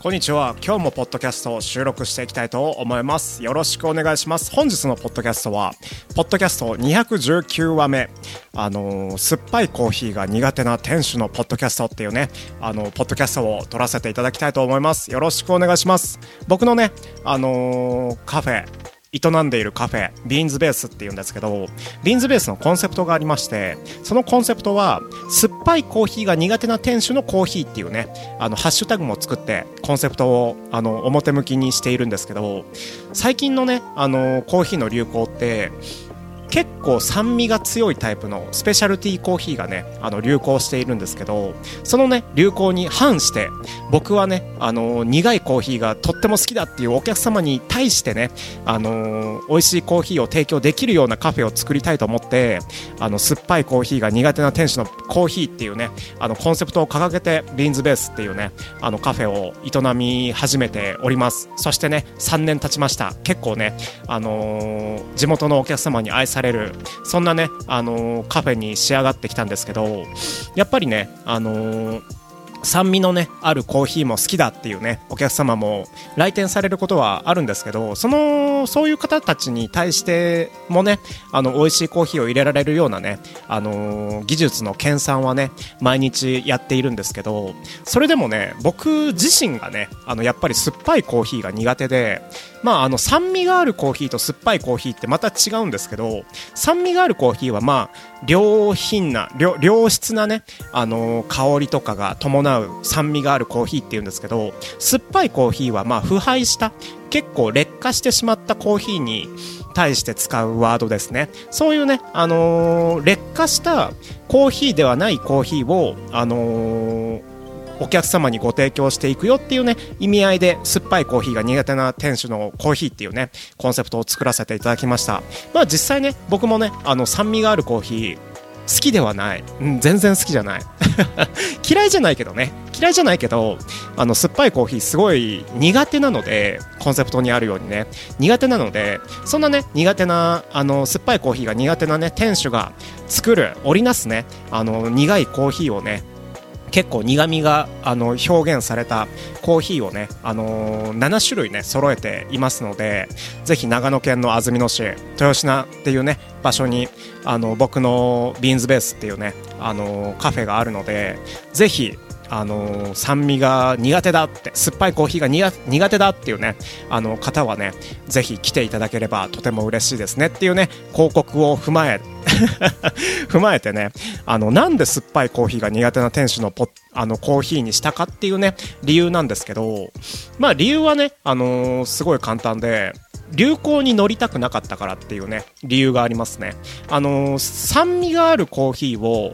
こんにちは。今日もポッドキャストを収録していきたいと思います。よろしくお願いします。本日のポッドキャストはポッドキャスト219話目。あのー、酸っぱいコーヒーが苦手な店主のポッドキャストっていうねあのポッドキャストを撮らせていただきたいと思います。よろしくお願いします。僕のねあのー、カフェ営んでいるカフェビーンズベースっていうんですけどビーンズベースのコンセプトがありましてそのコンセプトは酸っぱいコーヒーが苦手な店主のコーヒーっていうねあのハッシュタグも作ってコンセプトをあの表向きにしているんですけど最近のねあのコーヒーの流行って結構酸味が強いタイプのスペシャルティーコーヒーがねあの流行しているんですけどそのね流行に反して僕はねあの苦いコーヒーがとっても好きだっていうお客様に対してねあの美味しいコーヒーを提供できるようなカフェを作りたいと思ってあの酸っぱいコーヒーが苦手な店主のコーヒーっていうねあのコンセプトを掲げてビーンズベースっていうねあのカフェを営み始めております。そしてね3年経ちました。結構ねあの地元のお客様に愛さされる。そんなね、あのー、カフェに仕上がってきたんですけどやっぱりね、あのー酸味のねあるコーヒーも好きだっていうねお客様も来店されることはあるんですけどそのそういう方たちに対してもねあの美味しいコーヒーを入れられるようなねあのー、技術の研鑽はね毎日やっているんですけどそれでもね僕自身がねあのやっぱり酸っぱいコーヒーが苦手でまああの酸味があるコーヒーと酸っぱいコーヒーってまた違うんですけど酸味があるコーヒーはまあ良品な良質なねあのー、香りとかが伴うう酸味があるコーヒーっていうんですけど酸っぱいコーヒーはまあ腐敗した結構劣化してしまったコーヒーに対して使うワードですね。そういうね、あのー、劣化したコーヒーではないコーヒーを、あのー、お客様にご提供していくよっていうね意味合いで酸っぱいコーヒーが苦手な店主のコーヒーっていうねコンセプトを作らせていただきました。まあ実際ね僕もねあの酸味があるコーヒー好きではない、うん、全然好きじゃない。嫌いじゃないけどね。嫌いじゃないけどあの酸っぱいコーヒーすごい苦手なのでコンセプトにあるようにね。苦手なのでそんなね苦手なあの酸っぱいコーヒーが苦手なね店主が作る織りなすねあの苦いコーヒーをね結構苦みがあの表現されたコーヒーをね、あのー、7種類ね揃えていますのでぜひ長野県の安曇野市豊品っていうね場所にあの僕のビーンズベースっていうね、あのー、カフェがあるのでぜひあのー、酸味が苦手だって酸っぱいコーヒーが苦手だっていうねあの方はねぜひ来ていただければとても嬉しいですねっていうね広告を踏まえ踏まえてねあのなんで酸っぱいコーヒーが苦手な店主のポあのコーヒーにしたかっていうね理由なんですけどまあ理由はねあのー、すごい簡単で流行に乗りたくなかったからっていうね理由がありますね。あのー、酸味があるコーヒーを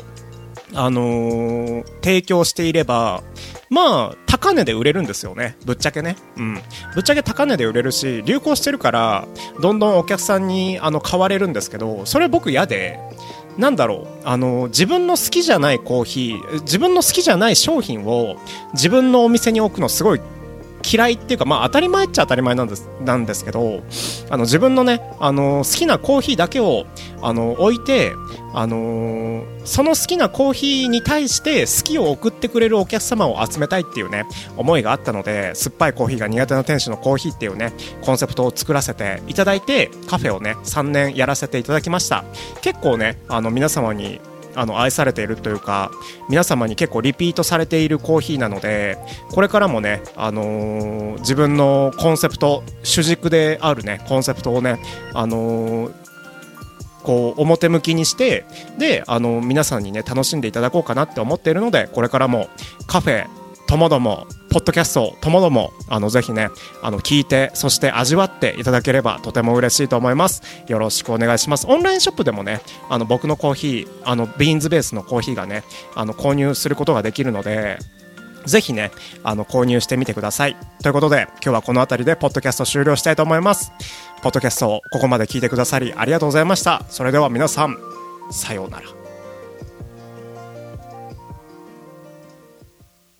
あのー、提供していれば、まあ、高値で売れるんですよね。ぶっちゃけね。うん。ぶっちゃけ高値で売れるし、流行してるから、どんどんお客さんに、あの、買われるんですけど、それ僕嫌で、なんだろう、あの、自分の好きじゃないコーヒー、自分の好きじゃない商品を自分のお店に置くのすごい嫌いっていうか、まあ、当たり前っちゃ当たり前なんですなんですけどあの自分のねあの好きなコーヒーだけをあの置いて、あのその好きなコーヒーに対して好きを送ってくれるお客様を集めたいっていうね思いがあったので酸っぱいコーヒーが苦手な店主のコーヒーっていうねコンセプトを作らせていただいてカフェをね3年やらせていただきました。結構ねあの皆様にあの愛されているというか皆様に結構リピートされているコーヒーなのでこれからもね、あのー、自分のコンセプト主軸であるねコンセプトをね、あのーこう表向きにしてであの皆さんにね楽しんでいただこうかなって思っているのでこれからもカフェともどもポッドキャストともどもあのぜひねあの聞いてそして味わっていただければとても嬉しいと思いますよろしくお願いしますオンラインショップでもねあの僕のコーヒーあのビーンズベースのコーヒーがねあの購入することができるのでぜひね、あの、購入してみてください。ということで、今日はこの辺りで、ポッドキャスト終了したいと思います。ポッドキャストをここまで聞いてくださり、ありがとうございました。それでは皆さん、さようなら。